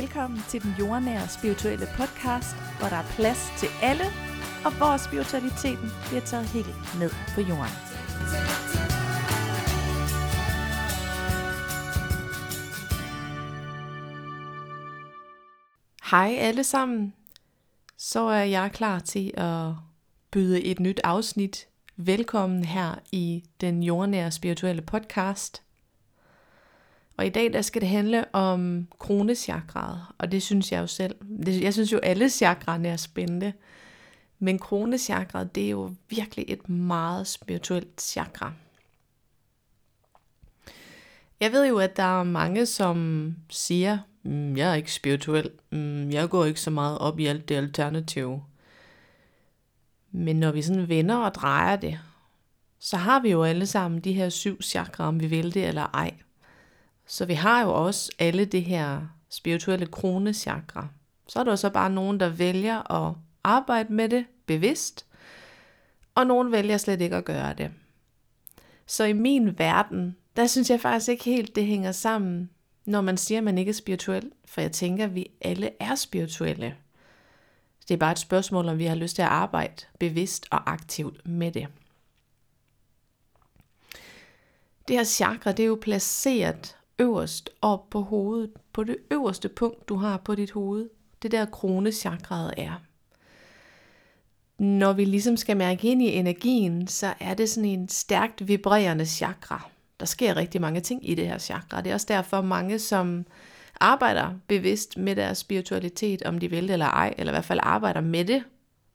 Velkommen til den jordnære spirituelle podcast, hvor der er plads til alle, og hvor spiritualiteten bliver taget helt ned på jorden. Hej alle sammen. Så er jeg klar til at byde et nyt afsnit velkommen her i den jordnære spirituelle podcast. Og i dag der skal det handle om kronechakraet, og det synes jeg jo selv. Jeg synes jo alle chakraerne er spændende. Men kronechakraet, det er jo virkelig et meget spirituelt chakra. Jeg ved jo, at der er mange, som siger, mm, jeg er ikke spirituel, mm, jeg går ikke så meget op i alt det alternative. Men når vi sådan vender og drejer det, så har vi jo alle sammen de her syv chakra, om vi vil det eller ej. Så vi har jo også alle det her spirituelle kronechakra. Så er der så bare nogen, der vælger at arbejde med det bevidst, og nogen vælger slet ikke at gøre det. Så i min verden, der synes jeg faktisk ikke helt, det hænger sammen, når man siger, at man ikke er spirituel. For jeg tænker, at vi alle er spirituelle. Det er bare et spørgsmål, om vi har lyst til at arbejde bevidst og aktivt med det. Det her chakra, det er jo placeret øverst op på hovedet, på det øverste punkt, du har på dit hoved. Det der kronechakraet er. Når vi ligesom skal mærke ind i energien, så er det sådan en stærkt vibrerende chakra. Der sker rigtig mange ting i det her chakra. Det er også derfor mange, som arbejder bevidst med deres spiritualitet, om de vil eller ej, eller i hvert fald arbejder med det,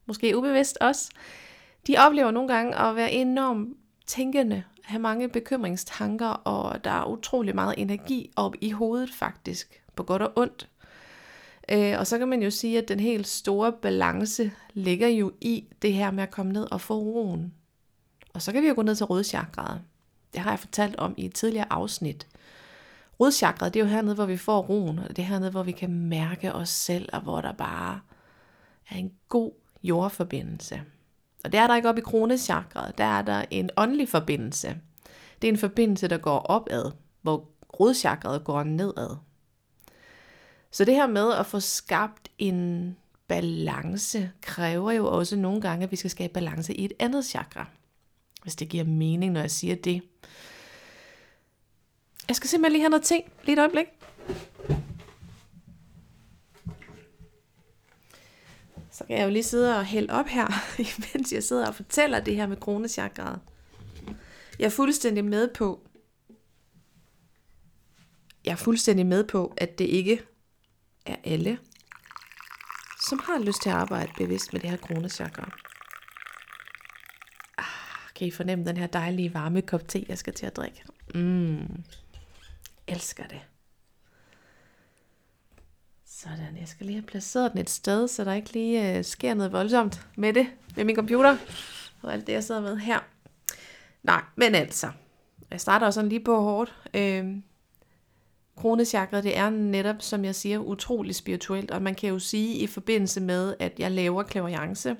måske ubevidst også, de oplever nogle gange at være enormt tænkende, have mange bekymringstanker, og der er utrolig meget energi op i hovedet faktisk, på godt og ondt. Øh, og så kan man jo sige, at den helt store balance ligger jo i det her med at komme ned og få roen. Og så kan vi jo gå ned til rødchakraet. Det har jeg fortalt om i et tidligere afsnit. Rodchakret, det er jo hernede, hvor vi får roen, og det er hernede, hvor vi kan mærke os selv, og hvor der bare er en god jordforbindelse. Og der er der ikke op i kronechakret, der er der en åndelig forbindelse. Det er en forbindelse, der går opad, hvor rodchakret går nedad. Så det her med at få skabt en balance, kræver jo også nogle gange, at vi skal skabe balance i et andet chakra. Hvis det giver mening, når jeg siger det. Jeg skal simpelthen lige have noget ting. Lige et øjeblik. Så kan jeg jo lige sidde og hælde op her, mens jeg sidder og fortæller det her med kronechakraet. Jeg er fuldstændig med på, jeg er fuldstændig med på, at det ikke er alle, som har lyst til at arbejde bevidst med det her kronechakra. Ah, kan I fornemme den her dejlige varme kop te, jeg skal til at drikke? Mm elsker det. Sådan, jeg skal lige have placeret den et sted, så der ikke lige øh, sker noget voldsomt med det, med min computer, og alt det, jeg sidder med her. Nej, men altså, jeg starter også sådan lige på hårdt. Øh, Kronechakret, det er netop, som jeg siger, utrolig spirituelt, og man kan jo sige i forbindelse med, at jeg laver klaverjance,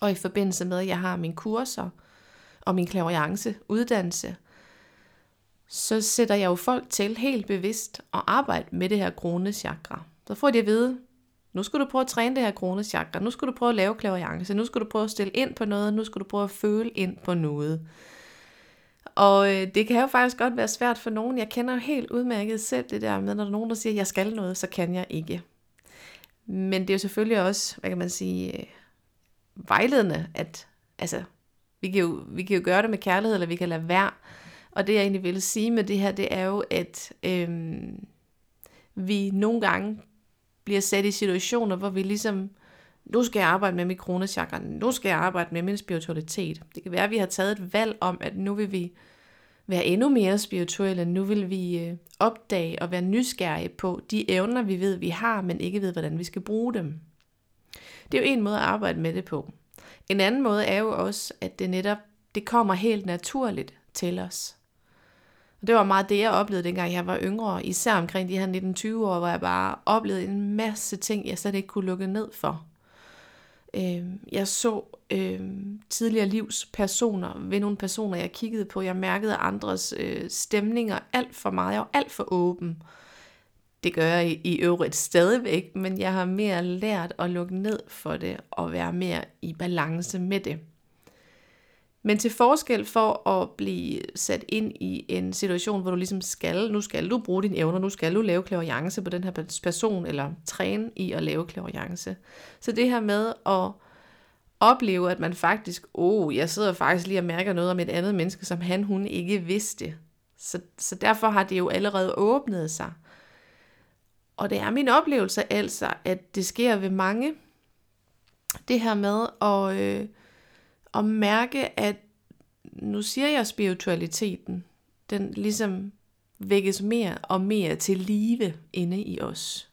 og i forbindelse med, at jeg har mine kurser og min klaverjance uddannelse, så sætter jeg jo folk til helt bevidst at arbejde med det her kronechakra. Så får de at vide, nu skal du prøve at træne det her kronechakra, nu skal du prøve at lave klaverjance, nu skal du prøve at stille ind på noget, nu skal du prøve at føle ind på noget. Og øh, det kan jo faktisk godt være svært for nogen. Jeg kender jo helt udmærket selv det der med, når der er nogen, der siger, at jeg skal noget, så kan jeg ikke. Men det er jo selvfølgelig også, hvad kan man sige, øh, vejledende, at altså, vi kan, jo, vi kan jo gøre det med kærlighed, eller vi kan lade være. Og det jeg egentlig ville sige med det her, det er jo, at øhm, vi nogle gange bliver sat i situationer, hvor vi ligesom, nu skal jeg arbejde med mit kronechakra, nu skal jeg arbejde med min spiritualitet. Det kan være, at vi har taget et valg om, at nu vil vi være endnu mere spirituelle, nu vil vi øh, opdage og være nysgerrige på de evner, vi ved, vi har, men ikke ved, hvordan vi skal bruge dem. Det er jo en måde at arbejde med det på. En anden måde er jo også, at det netop det kommer helt naturligt til os. Og det var meget det, jeg oplevede, dengang jeg var yngre, især omkring de her 19-20 år, hvor jeg bare oplevede en masse ting, jeg slet ikke kunne lukke ned for. Øh, jeg så øh, tidligere livs personer ved nogle personer, jeg kiggede på. Jeg mærkede andres øh, stemninger alt for meget. Jeg var alt for åben. Det gør jeg i, i øvrigt stadigvæk, men jeg har mere lært at lukke ned for det og være mere i balance med det. Men til forskel for at blive sat ind i en situation, hvor du ligesom skal, nu skal du bruge dine evner, nu skal du lave klaverjance på den her person, eller træne i at lave klaverjance. Så det her med at opleve, at man faktisk, oh, jeg sidder faktisk lige og mærker noget om et andet menneske, som han, hun ikke vidste. Så, så derfor har det jo allerede åbnet sig. Og det er min oplevelse altså, at det sker ved mange. Det her med at, øh, at mærke, at nu siger jeg spiritualiteten, den ligesom vækkes mere og mere til live inde i os.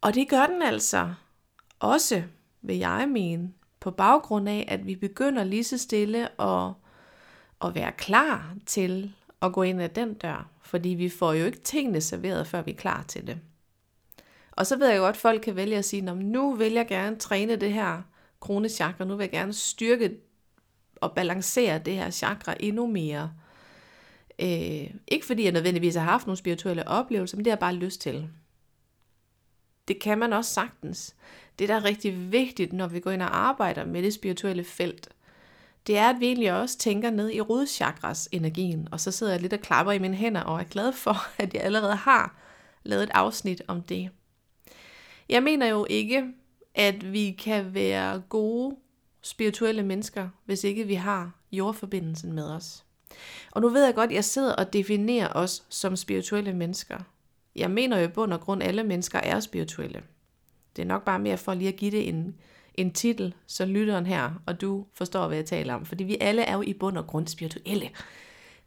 Og det gør den altså også, vil jeg mene, på baggrund af, at vi begynder lige så stille at, at være klar til at gå ind ad den dør. Fordi vi får jo ikke tingene serveret, før vi er klar til det. Og så ved jeg godt, at folk kan vælge at sige, nu vil jeg gerne træne det her kronechakra, nu vil jeg gerne styrke og balancere det her chakra endnu mere. Øh, ikke fordi jeg nødvendigvis har haft nogle spirituelle oplevelser, men det har jeg bare lyst til. Det kan man også sagtens. Det, der er rigtig vigtigt, når vi går ind og arbejder med det spirituelle felt, det er, at vi egentlig også tænker ned i rodchakras energien, og så sidder jeg lidt og klapper i mine hænder og er glad for, at jeg allerede har lavet et afsnit om det. Jeg mener jo ikke, at vi kan være gode spirituelle mennesker, hvis ikke vi har jordforbindelsen med os. Og nu ved jeg godt, at jeg sidder og definerer os som spirituelle mennesker. Jeg mener jo i bund og grund, at alle mennesker er spirituelle. Det er nok bare mere for lige at give det en, en titel, så lytteren her, og du forstår, hvad jeg taler om. Fordi vi alle er jo i bund og grund spirituelle.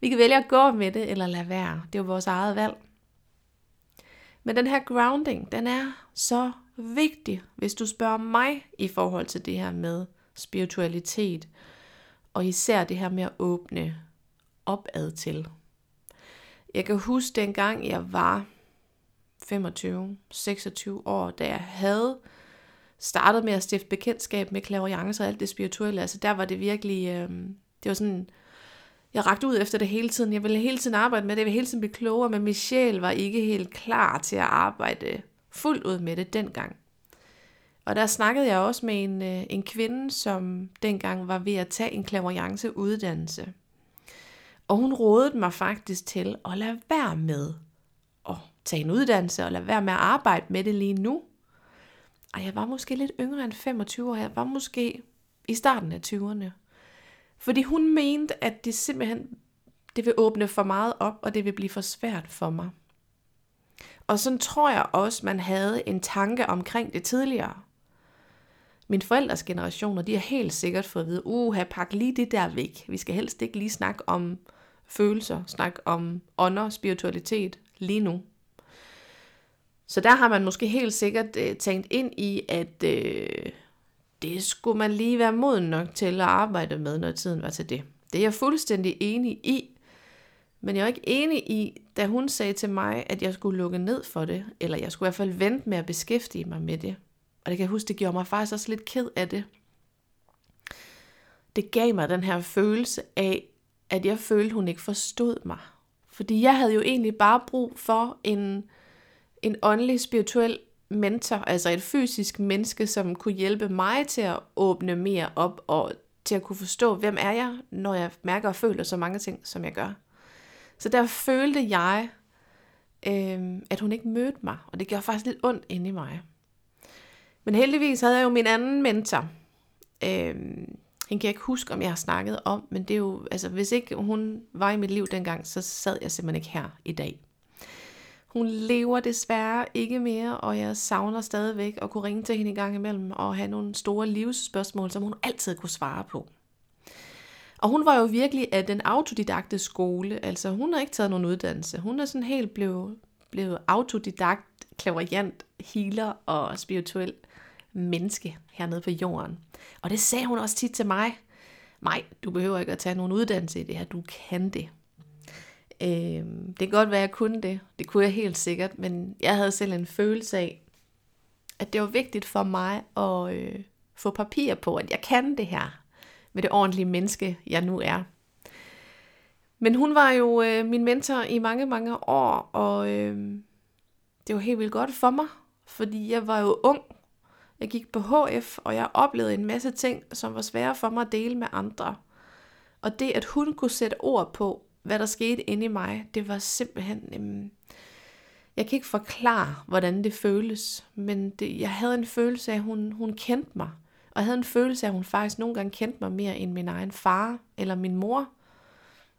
Vi kan vælge at gå med det, eller lade være. Det er jo vores eget valg. Men den her grounding, den er så vigtig, hvis du spørger mig i forhold til det her med spiritualitet, og især det her med at åbne opad til. Jeg kan huske dengang jeg var 25-26 år, da jeg havde startet med at stifte bekendtskab med klaverjance og alt det spirituelle. Altså der var det virkelig, øh, det var sådan, jeg rakte ud efter det hele tiden. Jeg ville hele tiden arbejde med det, jeg ville hele tiden blive klogere, men min sjæl var ikke helt klar til at arbejde fuldt ud med det dengang. Og der snakkede jeg også med en, øh, en kvinde, som dengang var ved at tage en klaverjance uddannelse. Og hun rådede mig faktisk til at lade være med at tage en uddannelse og lade være med at arbejde med det lige nu. Og jeg var måske lidt yngre end 25 år. Jeg var måske i starten af 20'erne. Fordi hun mente, at det simpelthen det vil åbne for meget op, og det vil blive for svært for mig. Og sådan tror jeg også, man havde en tanke omkring det tidligere. Min forældres generationer, de har helt sikkert fået at vide, uha, pak lige det der væk. Vi skal helst ikke lige snakke om følelser, snakke om ånder, spiritualitet lige nu. Så der har man måske helt sikkert øh, tænkt ind i, at øh, det skulle man lige være moden nok til at arbejde med, når tiden var til det. Det er jeg fuldstændig enig i. Men jeg er ikke enig i, da hun sagde til mig, at jeg skulle lukke ned for det, eller jeg skulle i hvert fald vente med at beskæftige mig med det. Og det kan jeg huske, det gjorde mig faktisk også lidt ked af det. Det gav mig den her følelse af, at jeg følte, hun ikke forstod mig. Fordi jeg havde jo egentlig bare brug for en, en åndelig, spirituel mentor, altså et fysisk menneske, som kunne hjælpe mig til at åbne mere op og til at kunne forstå, hvem er jeg, når jeg mærker og føler så mange ting, som jeg gør. Så der følte jeg, øh, at hun ikke mødte mig, og det gjorde faktisk lidt ondt inde i mig. Men heldigvis havde jeg jo min anden mentor. Øh, hende kan jeg ikke huske, om jeg har snakket om, men det er jo, altså hvis ikke hun var i mit liv dengang, så sad jeg simpelthen ikke her i dag. Hun lever desværre ikke mere, og jeg savner stadigvæk at kunne ringe til hende en gang imellem og have nogle store livsspørgsmål, som hun altid kunne svare på. Og hun var jo virkelig af den autodidakte skole, altså hun har ikke taget nogen uddannelse. Hun er sådan helt blevet, blevet autodidakt, klaverjant, healer og spirituel menneske hernede på jorden. Og det sagde hun også tit til mig. Nej, du behøver ikke at tage nogen uddannelse i det her, du kan det. Øh, det kan godt være, at jeg kunne det. Det kunne jeg helt sikkert, men jeg havde selv en følelse af, at det var vigtigt for mig at øh, få papir på, at jeg kan det her med det ordentlige menneske, jeg nu er. Men hun var jo øh, min mentor i mange, mange år, og øh, det var helt vildt godt for mig, fordi jeg var jo ung. Jeg gik på HF, og jeg oplevede en masse ting, som var svære for mig at dele med andre. Og det, at hun kunne sætte ord på, hvad der skete inde i mig, det var simpelthen... Øhm, jeg kan ikke forklare, hvordan det føles, men det, jeg havde en følelse af, at hun, hun kendte mig. Og jeg havde en følelse af, at hun faktisk nogle gange kendte mig mere end min egen far, eller min mor,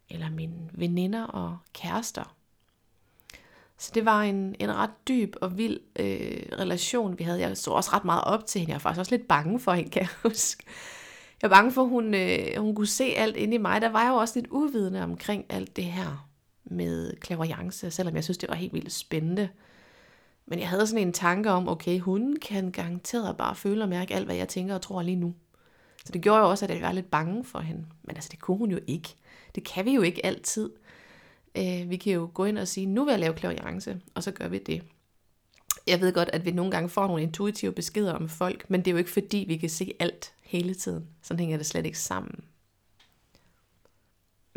eller mine veninder og kærester. Så det var en, en ret dyb og vild øh, relation, vi havde. Jeg så også ret meget op til hende. Jeg var faktisk også lidt bange for hende, kan jeg huske. Jeg var bange for, at hun, øh, hun kunne se alt inde i mig. Der var jeg jo også lidt uvidende omkring alt det her med klaverjance, selvom jeg synes, det var helt vildt spændende. Men jeg havde sådan en tanke om, okay, hun kan garanteret bare føle og mærke alt, hvad jeg tænker og tror lige nu. Så det gjorde jo også, at jeg var lidt bange for hende. Men altså, det kunne hun jo ikke. Det kan vi jo ikke altid. Øh, vi kan jo gå ind og sige, nu vil jeg lave klaviance, og så gør vi det. Jeg ved godt, at vi nogle gange får nogle intuitive beskeder om folk, men det er jo ikke fordi, vi kan se alt hele tiden. Sådan hænger det slet ikke sammen.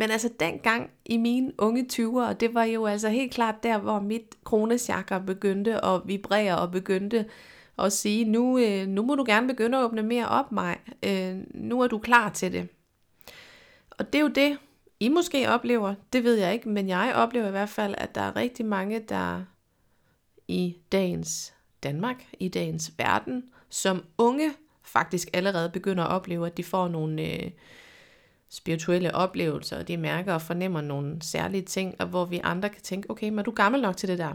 Men altså dengang i mine unge 20'ere, det var jo altså helt klart der, hvor mit kronesjakker begyndte at vibrere og begyndte at sige, nu, øh, nu må du gerne begynde at åbne mere op mig. Øh, nu er du klar til det. Og det er jo det, I måske oplever. Det ved jeg ikke, men jeg oplever i hvert fald, at der er rigtig mange, der i dagens Danmark, i dagens verden, som unge faktisk allerede begynder at opleve, at de får nogle... Øh, spirituelle oplevelser, og de mærker og fornemmer nogle særlige ting, og hvor vi andre kan tænke, okay, men er du gammel nok til det der?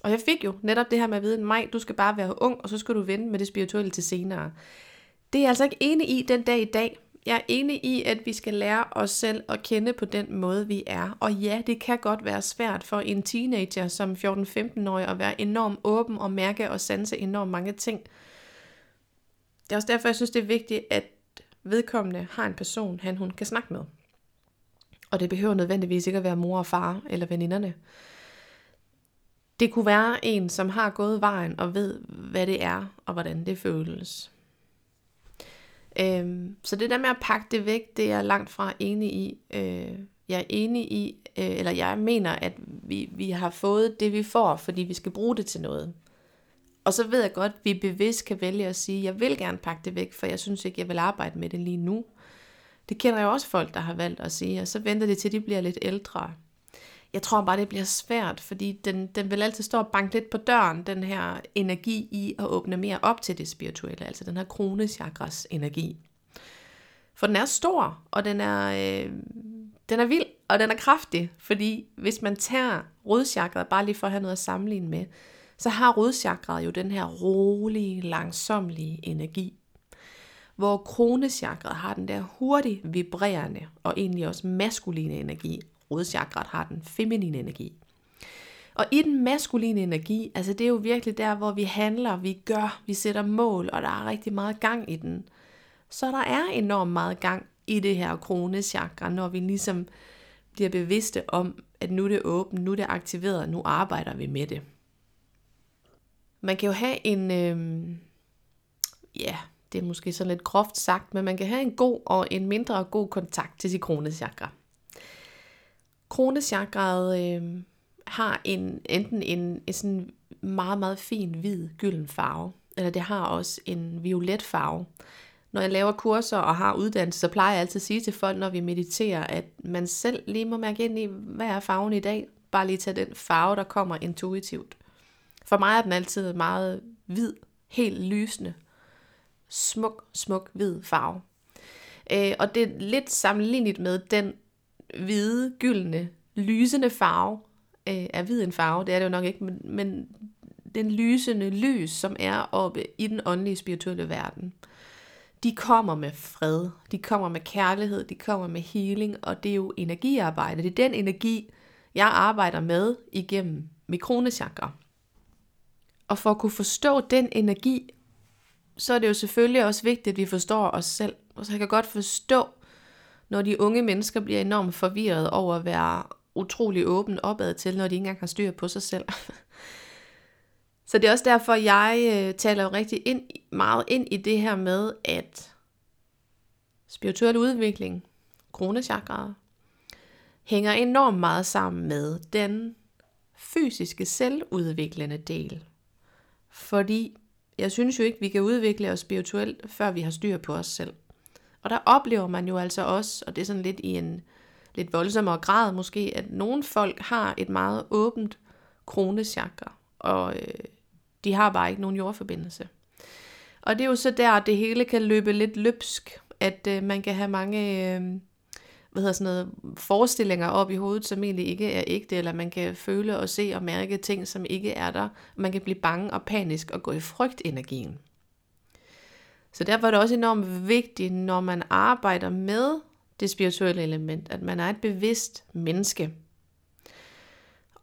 Og jeg fik jo netop det her med at vide, mig, du skal bare være ung, og så skal du vente med det spirituelle til senere. Det er jeg altså ikke enig i den dag i dag. Jeg er enig i, at vi skal lære os selv at kende på den måde, vi er. Og ja, det kan godt være svært for en teenager som 14-15-årig at være enormt åben og mærke og sanse enormt mange ting. Det er også derfor, jeg synes, det er vigtigt, at vedkommende har en person, han hun kan snakke med. Og det behøver nødvendigvis ikke at være mor og far eller veninderne. Det kunne være en, som har gået vejen og ved, hvad det er og hvordan det føles. Øhm, så det der med at pakke det væk, det er jeg langt fra enig i. Øh, jeg er enig i, øh, eller jeg mener, at vi, vi har fået det, vi får, fordi vi skal bruge det til noget. Og så ved jeg godt, at vi bevidst kan vælge at sige, jeg vil gerne pakke det væk, for jeg synes ikke, jeg vil arbejde med det lige nu. Det kender jeg også folk, der har valgt at sige, og så venter det til, de bliver lidt ældre. Jeg tror bare, det bliver svært, fordi den, den vil altid stå og banke lidt på døren, den her energi i at åbne mere op til det spirituelle, altså den her kronechakras energi. For den er stor, og den er, øh, den er vild, og den er kraftig, fordi hvis man tager rødchakret, bare lige for at have noget at sammenligne med, så har rodchakraet jo den her rolige, langsomlige energi. Hvor kronechakraet har den der hurtigt vibrerende og egentlig også maskuline energi. Rodchakraet har den feminine energi. Og i den maskuline energi, altså det er jo virkelig der, hvor vi handler, vi gør, vi sætter mål, og der er rigtig meget gang i den. Så der er enormt meget gang i det her kronechakra, når vi ligesom bliver bevidste om, at nu er det åbent, nu er det aktiveret, nu arbejder vi med det. Man kan jo have en, øh, ja, det er måske så lidt groft sagt, men man kan have en god og en mindre god kontakt til sit kronechakra. Kronechakraet øh, har en, enten en, en sådan meget, meget fin hvid gylden farve, eller det har også en violet farve. Når jeg laver kurser og har uddannelse, så plejer jeg altid at sige til folk, når vi mediterer, at man selv lige må mærke ind i, hvad er farven i dag? Bare lige tage den farve, der kommer intuitivt. For mig er den altid meget hvid, helt lysende, smuk, smuk hvid farve. Øh, og det er lidt sammenlignet med den hvide, gyldne, lysende farve øh, er hvid en farve, det er det jo nok ikke, men, men den lysende lys, som er oppe i den åndelige spirituelle verden, de kommer med fred, de kommer med kærlighed, de kommer med healing, og det er jo energiarbejde. Det er den energi, jeg arbejder med igennem mikronechakra. Og for at kunne forstå den energi, så er det jo selvfølgelig også vigtigt, at vi forstår os selv. Og så jeg kan godt forstå, når de unge mennesker bliver enormt forvirret over at være utrolig åben opad til, når de ikke engang har styr på sig selv. så det er også derfor, jeg øh, taler jo rigtig ind, meget ind i det her med, at spirituel udvikling, kronechakra, hænger enormt meget sammen med den fysiske selvudviklende del. Fordi jeg synes jo ikke, vi kan udvikle os spirituelt, før vi har styr på os selv. Og der oplever man jo altså også, og det er sådan lidt i en lidt voldsommere grad måske, at nogle folk har et meget åbent kronechakra, og øh, de har bare ikke nogen jordforbindelse. Og det er jo så der, det hele kan løbe lidt løbsk, at øh, man kan have mange øh, hvad hedder sådan noget, forestillinger op i hovedet, som egentlig ikke er ægte, eller man kan føle og se og mærke ting, som ikke er der. Man kan blive bange og panisk og gå i frygtenergien. Så derfor er det også enormt vigtigt, når man arbejder med det spirituelle element, at man er et bevidst menneske.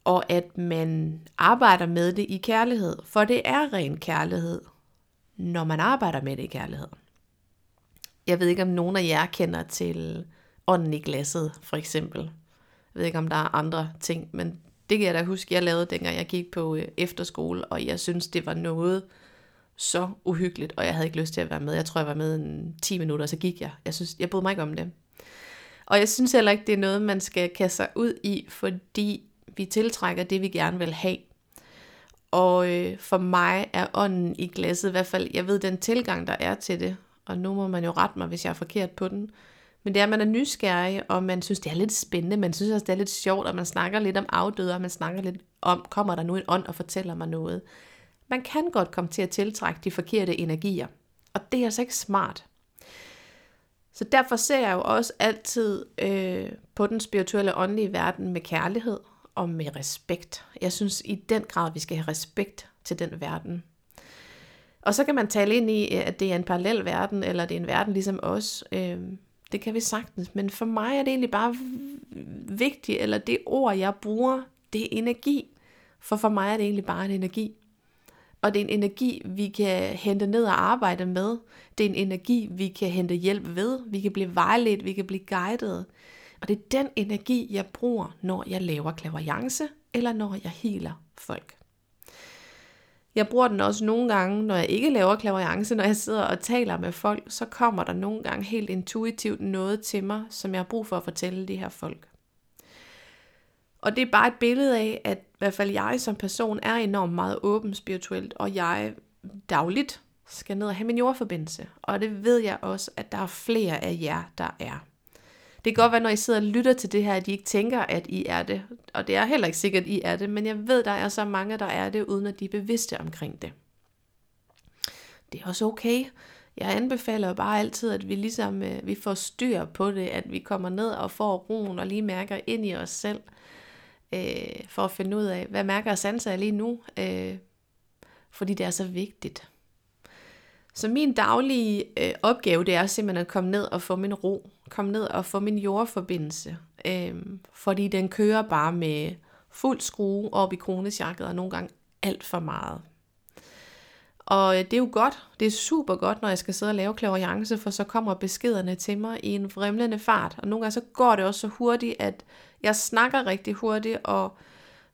Og at man arbejder med det i kærlighed, for det er ren kærlighed, når man arbejder med det i kærlighed. Jeg ved ikke, om nogen af jer kender til ånden i glasset, for eksempel. Jeg ved ikke, om der er andre ting, men det kan jeg da huske, jeg lavede, dengang jeg gik på øh, efterskole, og jeg synes, det var noget så uhyggeligt, og jeg havde ikke lyst til at være med. Jeg tror, jeg var med en 10 minutter, og så gik jeg. Jeg, synes, jeg boede mig ikke om det. Og jeg synes heller ikke, det er noget, man skal kaste sig ud i, fordi vi tiltrækker det, vi gerne vil have. Og øh, for mig er ånden i glasset, i hvert fald, jeg ved den tilgang, der er til det, og nu må man jo rette mig, hvis jeg er forkert på den, men det er, at man er nysgerrig, og man synes, det er lidt spændende, man synes også, det er lidt sjovt, og man snakker lidt om afdøde, og man snakker lidt om, kommer der nu en ånd og fortæller mig noget. Man kan godt komme til at tiltrække de forkerte energier, og det er altså ikke smart. Så derfor ser jeg jo også altid øh, på den spirituelle åndelige verden med kærlighed og med respekt. Jeg synes i den grad, vi skal have respekt til den verden. Og så kan man tale ind i, at det er en parallel verden, eller det er en verden ligesom os. Øh, det kan vi sagtens, men for mig er det egentlig bare vigtigt, eller det ord, jeg bruger, det er energi. For for mig er det egentlig bare en energi. Og det er en energi, vi kan hente ned og arbejde med. Det er en energi, vi kan hente hjælp ved. Vi kan blive vejledt, vi kan blive guidet. Og det er den energi, jeg bruger, når jeg laver klaverjance, eller når jeg healer folk. Jeg bruger den også nogle gange, når jeg ikke laver klaverance, når jeg sidder og taler med folk, så kommer der nogle gange helt intuitivt noget til mig, som jeg har brug for at fortælle de her folk. Og det er bare et billede af, at i hvert fald jeg som person er enormt meget åben spirituelt, og jeg dagligt skal ned og have min jordforbindelse. Og det ved jeg også, at der er flere af jer, der er. Det kan godt være, når I sidder og lytter til det her, at I ikke tænker, at I er det. Og det er heller ikke sikkert, at I er det, men jeg ved, der er så mange, der er det, uden at de er bevidste omkring det. Det er også okay. Jeg anbefaler bare altid, at vi ligesom øh, vi får styr på det, at vi kommer ned og får roen og lige mærker ind i os selv, øh, for at finde ud af, hvad mærker og sanser jeg lige nu, øh, fordi det er så vigtigt. Så min daglige øh, opgave, det er simpelthen at komme ned og få min ro, komme ned og få min jordforbindelse, øh, fordi den kører bare med fuld skrue op i kronesjakket, og nogle gange alt for meget. Og øh, det er jo godt, det er super godt, når jeg skal sidde og lave klaverjance, for så kommer beskederne til mig i en vrimlende fart. Og nogle gange så går det også så hurtigt, at jeg snakker rigtig hurtigt, og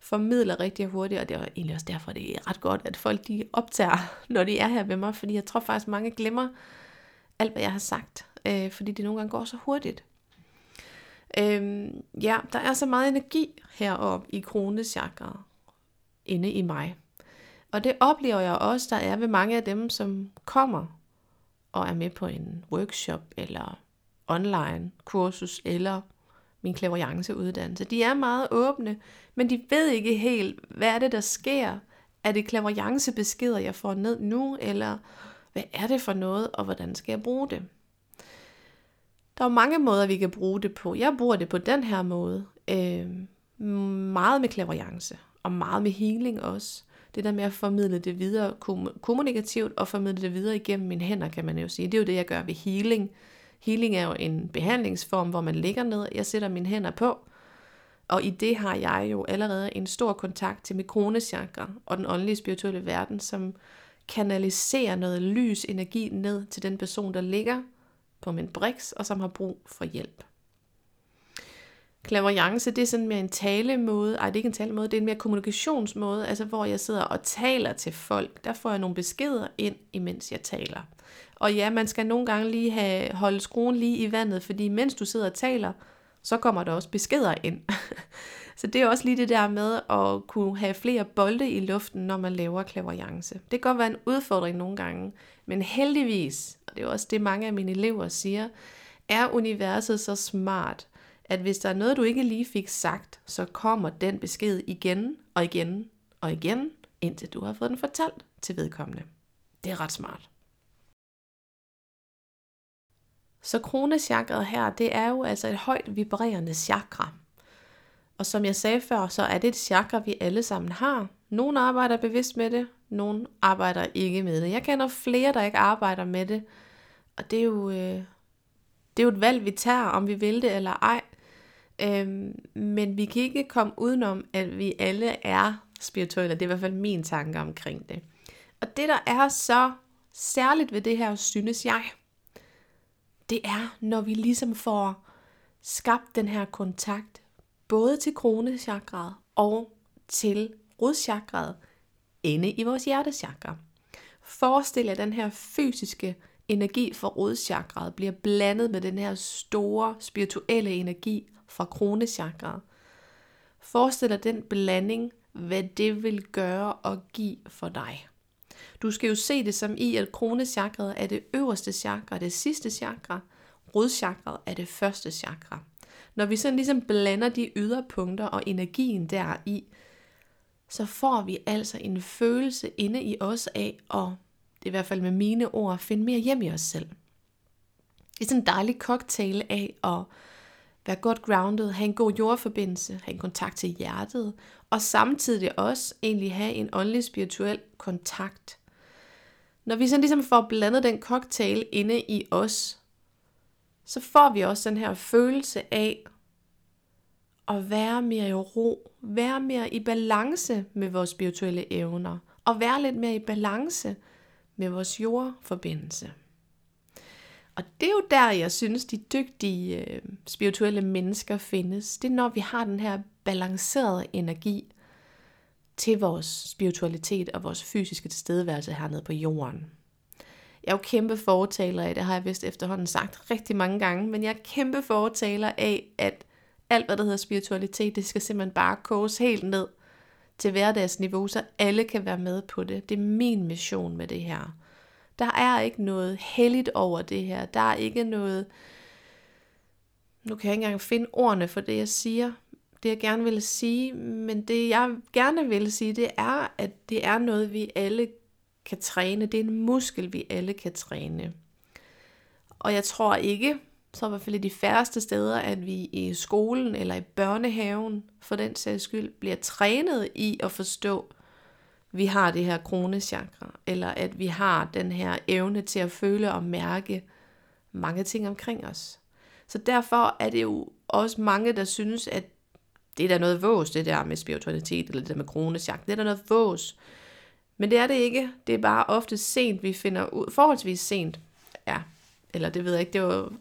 formidler rigtig hurtigt, og det er egentlig også derfor, det er ret godt, at folk de optager, når de er her ved mig, fordi jeg tror faktisk, mange glemmer alt, hvad jeg har sagt, øh, fordi det nogle gange går så hurtigt. Øhm, ja, der er så meget energi heroppe i kronechakra inde i mig. Og det oplever jeg også, der er ved mange af dem, som kommer og er med på en workshop eller online kursus eller min uddannelse. De er meget åbne, men de ved ikke helt, hvad er det, der sker? Er det beskeder, jeg får ned nu, eller hvad er det for noget, og hvordan skal jeg bruge det? Der er mange måder, vi kan bruge det på. Jeg bruger det på den her måde. Øh, meget med klaverjance, og meget med healing også. Det der med at formidle det videre kommunikativt, og formidle det videre igennem mine hænder, kan man jo sige. Det er jo det, jeg gør ved healing. Healing er jo en behandlingsform, hvor man ligger ned, jeg sætter mine hænder på, og i det har jeg jo allerede en stor kontakt til mikronechakra og den åndelige spirituelle verden, som kanaliserer noget lys energi ned til den person, der ligger på min brix, og som har brug for hjælp. Clairvoyance, det er sådan mere en talemåde, ej det er ikke en talemåde, det er en mere kommunikationsmåde, altså hvor jeg sidder og taler til folk. Der får jeg nogle beskeder ind, imens jeg taler. Og ja, man skal nogle gange lige have, holde skruen lige i vandet, fordi mens du sidder og taler, så kommer der også beskeder ind. Så det er også lige det der med at kunne have flere bolde i luften, når man laver klaverjance. Det kan godt være en udfordring nogle gange, men heldigvis, og det er også det mange af mine elever siger, er universet så smart, at hvis der er noget, du ikke lige fik sagt, så kommer den besked igen og igen og igen, indtil du har fået den fortalt til vedkommende. Det er ret smart. Så kronechakret her, det er jo altså et højt vibrerende chakra. Og som jeg sagde før, så er det et chakra, vi alle sammen har. Nogle arbejder bevidst med det, nogen arbejder ikke med det. Jeg kender flere, der ikke arbejder med det. Og det er jo, øh, det er jo et valg, vi tager, om vi vil det eller ej. Øhm, men vi kan ikke komme udenom, at vi alle er spirituelle. Det er i hvert fald min tanke omkring det. Og det, der er så særligt ved det her, synes jeg, det er, når vi ligesom får skabt den her kontakt, både til kronechakraet og til rodchakraet inde i vores hjertechakra. Forestil jer den her fysiske energi fra rodchakraet bliver blandet med den her store spirituelle energi fra kronechakraet. Forestil dig den blanding, hvad det vil gøre og give for dig. Du skal jo se det som i, at kronechakraet er det øverste chakra, det sidste chakra. Rodchakraet er det første chakra. Når vi sådan ligesom blander de yderpunkter og energien der i, så får vi altså en følelse inde i os af, og det er i hvert fald med mine ord, finde mere hjem i os selv. Det er sådan en dejlig cocktail af at være godt grounded, have en god jordforbindelse, have en kontakt til hjertet, og samtidig også egentlig have en åndelig spirituel kontakt. Når vi sådan ligesom får blandet den cocktail inde i os, så får vi også den her følelse af at være mere i ro, være mere i balance med vores spirituelle evner, og være lidt mere i balance med vores jordforbindelse. Og det er jo der, jeg synes, de dygtige øh, spirituelle mennesker findes. Det er, når vi har den her balancerede energi til vores spiritualitet og vores fysiske tilstedeværelse hernede på jorden. Jeg er jo kæmpe fortaler af, det har jeg vist efterhånden sagt rigtig mange gange, men jeg er kæmpe fortaler af, at alt, hvad der hedder spiritualitet, det skal simpelthen bare koges helt ned til hverdagsniveau, så alle kan være med på det. Det er min mission med det her. Der er ikke noget helligt over det her. Der er ikke noget... Nu kan jeg ikke engang finde ordene for det, jeg siger. Det, jeg gerne vil sige. Men det, jeg gerne vil sige, det er, at det er noget, vi alle kan træne. Det er en muskel, vi alle kan træne. Og jeg tror ikke, så i hvert fald de færreste steder, at vi i skolen eller i børnehaven, for den sags skyld, bliver trænet i at forstå, vi har det her kronechakra, eller at vi har den her evne til at føle og mærke mange ting omkring os. Så derfor er det jo også mange, der synes, at det er da noget vås, det der med spiritualitet, eller det der med kronechakra, det er da noget vås. Men det er det ikke. Det er bare ofte sent, vi finder ud, forholdsvis sent, ja, eller det ved jeg ikke, det var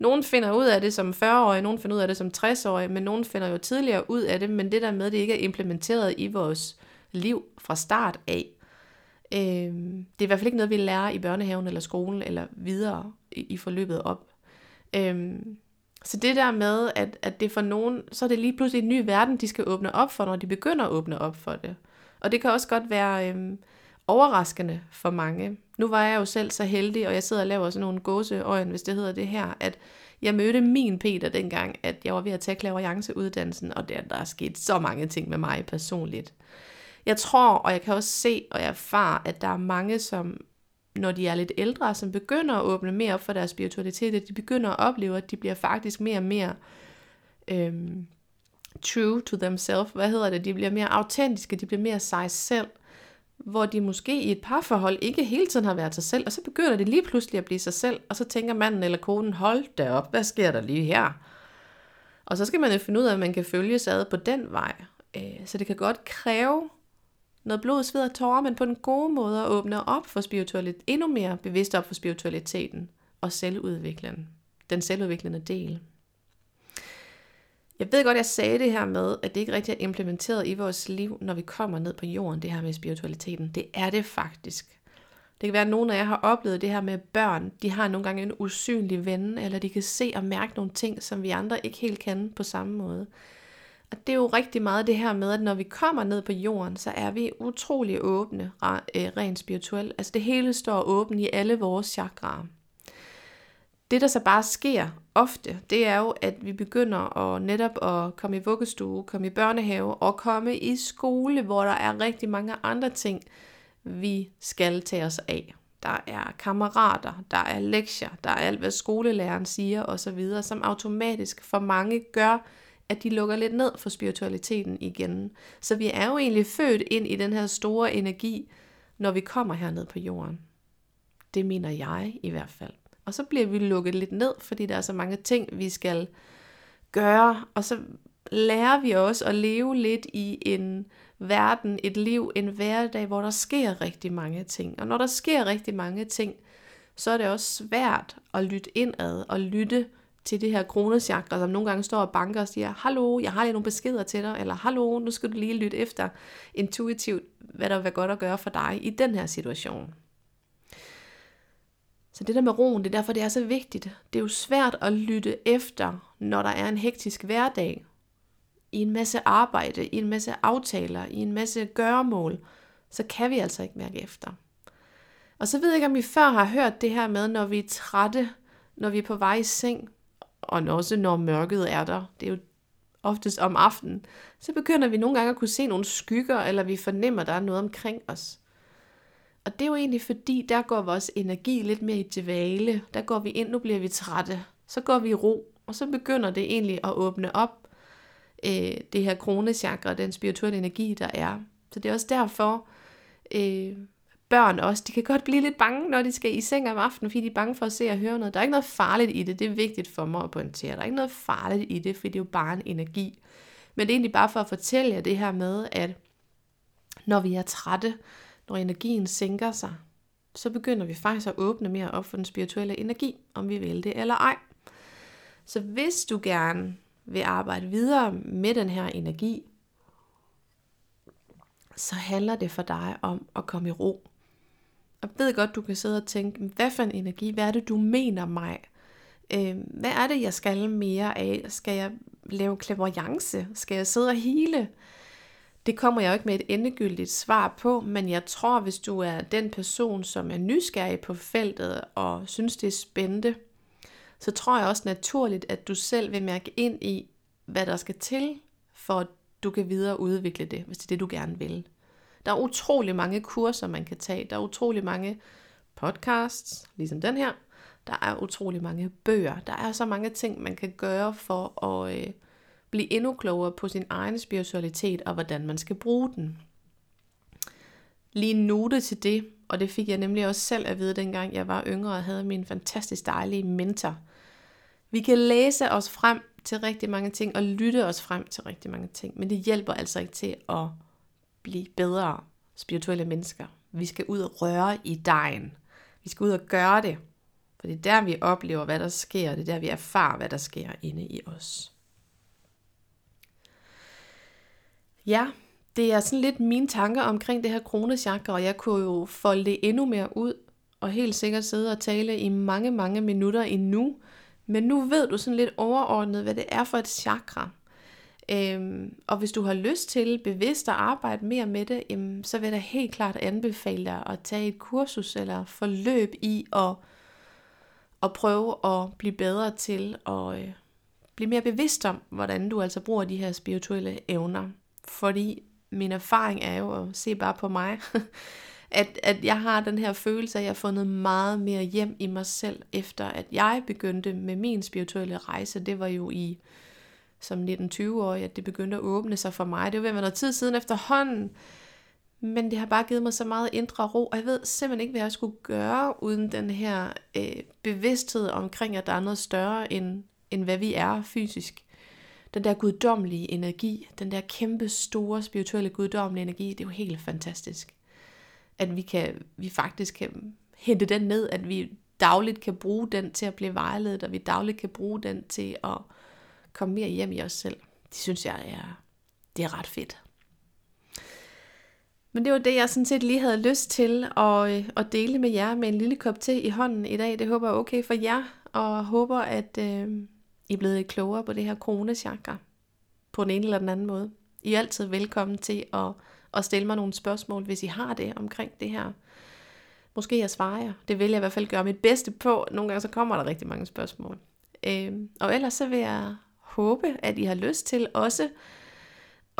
nogen finder ud af det som 40-årige, nogen finder ud af det som 60-årige, men nogen finder jo tidligere ud af det, men det der med, at det ikke er implementeret i vores liv fra start af. Øh, det er i hvert fald ikke noget, vi lærer i børnehaven eller skolen eller videre i, i forløbet op. Øh, så det der med, at, at det for nogen, så er det lige pludselig en ny verden, de skal åbne op for, når de begynder at åbne op for det. Og det kan også godt være øh, overraskende for mange. Nu var jeg jo selv så heldig, og jeg sidder og laver sådan nogle gåseøjen, hvis det hedder det her, at jeg mødte min Peter dengang, at jeg var ved at tage klaverjance-uddannelsen, og der, der er sket så mange ting med mig personligt. Jeg tror, og jeg kan også se og erfare, at der er mange, som når de er lidt ældre, som begynder at åbne mere op for deres spiritualitet, at de begynder at opleve, at de bliver faktisk mere og mere øhm, true to themselves. Hvad hedder det? De bliver mere autentiske, de bliver mere sig selv. Hvor de måske i et parforhold ikke hele tiden har været sig selv, og så begynder det lige pludselig at blive sig selv, og så tænker manden eller konen, hold da op, hvad sker der lige her? Og så skal man jo finde ud af, at man kan følge ad på den vej. Øh, så det kan godt kræve noget blod, sved og tårer, men på den gode måde at åbne op for spiritualitet, endnu mere bevidst op for spiritualiteten og selvudviklingen, den selvudviklende del. Jeg ved godt, jeg sagde det her med, at det ikke rigtig er implementeret i vores liv, når vi kommer ned på jorden, det her med spiritualiteten. Det er det faktisk. Det kan være, at nogen af jer har oplevet det her med børn. De har nogle gange en usynlig ven, eller de kan se og mærke nogle ting, som vi andre ikke helt kan på samme måde. Og det er jo rigtig meget det her med, at når vi kommer ned på jorden, så er vi utrolig åbne, øh, rent spirituelt. Altså det hele står åbent i alle vores chakraer. Det, der så bare sker ofte, det er jo, at vi begynder at netop at komme i vuggestue, komme i børnehave og komme i skole, hvor der er rigtig mange andre ting, vi skal tage os af. Der er kammerater, der er lektier, der er alt, hvad skolelæreren siger osv., som automatisk for mange gør, at de lukker lidt ned for spiritualiteten igen. Så vi er jo egentlig født ind i den her store energi, når vi kommer herned på jorden. Det mener jeg i hvert fald. Og så bliver vi lukket lidt ned, fordi der er så mange ting, vi skal gøre. Og så lærer vi også at leve lidt i en verden, et liv, en hverdag, hvor der sker rigtig mange ting. Og når der sker rigtig mange ting, så er det også svært at lytte indad og lytte til det her kroneschakra, som nogle gange står og banker og siger, hallo, jeg har lige nogle beskeder til dig, eller hallo, nu skal du lige lytte efter intuitivt, hvad der vil være godt at gøre for dig i den her situation. Så det der med roen, det er derfor, det er så vigtigt. Det er jo svært at lytte efter, når der er en hektisk hverdag, i en masse arbejde, i en masse aftaler, i en masse gøremål, så kan vi altså ikke mærke efter. Og så ved jeg ikke, om I før har hørt det her med, når vi er trætte, når vi er på vej i seng, og også når mørket er der, det er jo oftest om aftenen, så begynder vi nogle gange at kunne se nogle skygger, eller vi fornemmer, at der er noget omkring os. Og det er jo egentlig fordi, der går vores energi lidt mere i dvale. Der går vi ind, nu bliver vi trætte. Så går vi i ro, og så begynder det egentlig at åbne op, øh, det her kronechakra, den spirituelle energi, der er. Så det er også derfor, øh, børn også, de kan godt blive lidt bange, når de skal i seng om aftenen, fordi de er bange for at se og høre noget. Der er ikke noget farligt i det, det er vigtigt for mig at pointere. Der er ikke noget farligt i det, fordi det er jo bare en energi. Men det er egentlig bare for at fortælle jer det her med, at når vi er trætte, når energien sænker sig, så begynder vi faktisk at åbne mere op for den spirituelle energi, om vi vil det eller ej. Så hvis du gerne vil arbejde videre med den her energi, så handler det for dig om at komme i ro. Og jeg ved godt, du kan sidde og tænke, hvad for en energi, hvad er det, du mener mig? Øh, hvad er det, jeg skal mere af? Skal jeg lave klaverjance? Skal jeg sidde og hele? Det kommer jeg jo ikke med et endegyldigt svar på, men jeg tror, hvis du er den person, som er nysgerrig på feltet og synes, det er spændende, så tror jeg også naturligt, at du selv vil mærke ind i, hvad der skal til, for at du kan videreudvikle det, hvis det er det, du gerne vil. Der er utrolig mange kurser, man kan tage. Der er utrolig mange podcasts, ligesom den her. Der er utrolig mange bøger. Der er så mange ting, man kan gøre for at øh, blive endnu klogere på sin egen spiritualitet og hvordan man skal bruge den. Lige en note til det, og det fik jeg nemlig også selv at vide, dengang jeg var yngre og havde min fantastisk dejlige mentor. Vi kan læse os frem til rigtig mange ting og lytte os frem til rigtig mange ting, men det hjælper altså ikke til at blive bedre spirituelle mennesker. Vi skal ud og røre i dejen. Vi skal ud og gøre det. For det er der, vi oplever, hvad der sker. Det er der, vi erfarer, hvad der sker inde i os. Ja, det er sådan lidt mine tanker omkring det her kronechakra, og jeg kunne jo folde det endnu mere ud, og helt sikkert sidde og tale i mange, mange minutter endnu. Men nu ved du sådan lidt overordnet, hvad det er for et chakra. Øhm, og hvis du har lyst til bevidst at arbejde mere med det, jamen, så vil jeg helt klart anbefale dig at tage et kursus eller forløb i at, at prøve at blive bedre til at øh, blive mere bevidst om, hvordan du altså bruger de her spirituelle evner. Fordi min erfaring er jo, at se bare på mig, at, at jeg har den her følelse af, at jeg har fundet meget mere hjem i mig selv, efter at jeg begyndte med min spirituelle rejse. Det var jo i som 19-20-årig, at det begyndte at åbne sig for mig. Det var ved noget tid siden efterhånden, men det har bare givet mig så meget indre ro, og jeg ved simpelthen ikke, hvad jeg skulle gøre uden den her øh, bevidsthed omkring, at der er noget større end, end hvad vi er fysisk. Den der guddommelige energi, den der kæmpe store spirituelle guddommelige energi, det er jo helt fantastisk. At vi, kan, vi faktisk kan hente den ned, at vi dagligt kan bruge den til at blive vejledet, og vi dagligt kan bruge den til at komme mere hjem i os selv. Det synes jeg er, det er ret fedt. Men det var det, jeg sådan set lige havde lyst til at, øh, at dele med jer med en lille kop te i hånden i dag. Det håber jeg er okay for jer, og håber, at øh, i er blevet klogere på det her kronechakra. på den ene eller den anden måde. I er altid velkommen til at, at stille mig nogle spørgsmål, hvis I har det omkring det her. Måske jeg svarer jer. Det vil jeg i hvert fald gøre mit bedste på. Nogle gange så kommer der rigtig mange spørgsmål. Øh, og ellers så vil jeg håbe, at I har lyst til også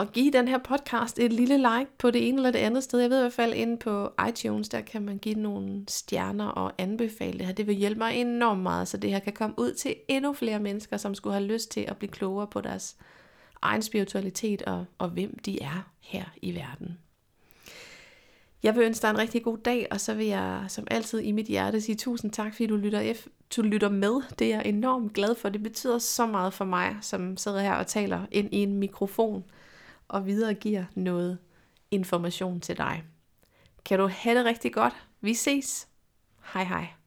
at give den her podcast et lille like på det ene eller det andet sted. Jeg ved i hvert fald inde på iTunes, der kan man give nogle stjerner og anbefale det her. Det vil hjælpe mig enormt meget, så det her kan komme ud til endnu flere mennesker, som skulle have lyst til at blive klogere på deres egen spiritualitet og, og hvem de er her i verden. Jeg vil ønske dig en rigtig god dag, og så vil jeg som altid i mit hjerte sige tusind tak, fordi du lytter, F, du lytter med. Det er jeg enormt glad for. Det betyder så meget for mig, som sidder her og taler ind i en mikrofon og videregiver noget information til dig. Kan du have det rigtig godt? Vi ses. Hej hej.